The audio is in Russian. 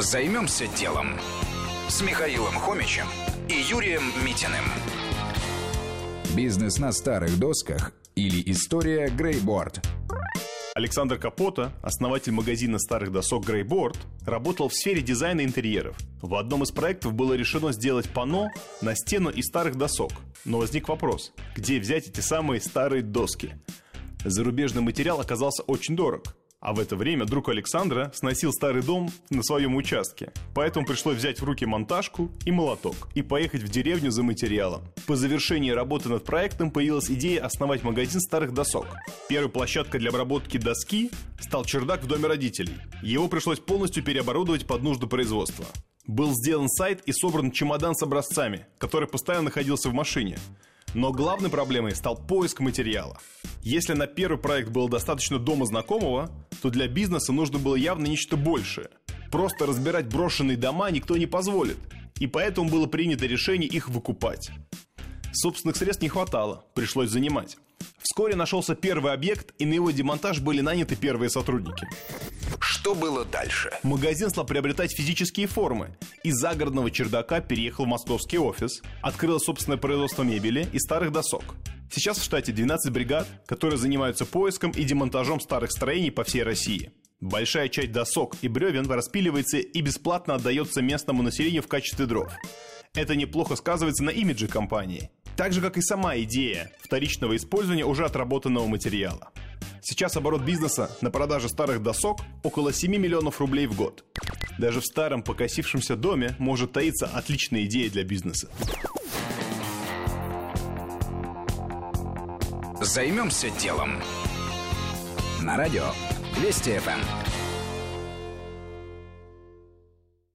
Займемся делом с Михаилом Хомичем и Юрием Митиным. Бизнес на старых досках или история грейборд. Александр Капота, основатель магазина старых досок Greyboard, работал в сфере дизайна интерьеров. В одном из проектов было решено сделать панно на стену из старых досок. Но возник вопрос, где взять эти самые старые доски? Зарубежный материал оказался очень дорог. А в это время друг Александра сносил старый дом на своем участке. Поэтому пришлось взять в руки монтажку и молоток и поехать в деревню за материалом. По завершении работы над проектом появилась идея основать магазин старых досок. Первой площадкой для обработки доски стал чердак в доме родителей. Его пришлось полностью переоборудовать под нужды производства. Был сделан сайт и собран чемодан с образцами, который постоянно находился в машине. Но главной проблемой стал поиск материала. Если на первый проект было достаточно дома знакомого, то для бизнеса нужно было явно нечто большее. Просто разбирать брошенные дома никто не позволит, и поэтому было принято решение их выкупать. Собственных средств не хватало, пришлось занимать. Вскоре нашелся первый объект, и на его демонтаж были наняты первые сотрудники. Что было дальше? Магазин стал приобретать физические формы. Из загородного чердака переехал в московский офис, открыл собственное производство мебели и старых досок. Сейчас в штате 12 бригад, которые занимаются поиском и демонтажом старых строений по всей России. Большая часть досок и бревен распиливается и бесплатно отдается местному населению в качестве дров. Это неплохо сказывается на имидже компании. Так же, как и сама идея вторичного использования уже отработанного материала. Сейчас оборот бизнеса на продаже старых досок около 7 миллионов рублей в год. Даже в старом покосившемся доме может таиться отличная идея для бизнеса. Займемся делом. На радио Вести ФМ.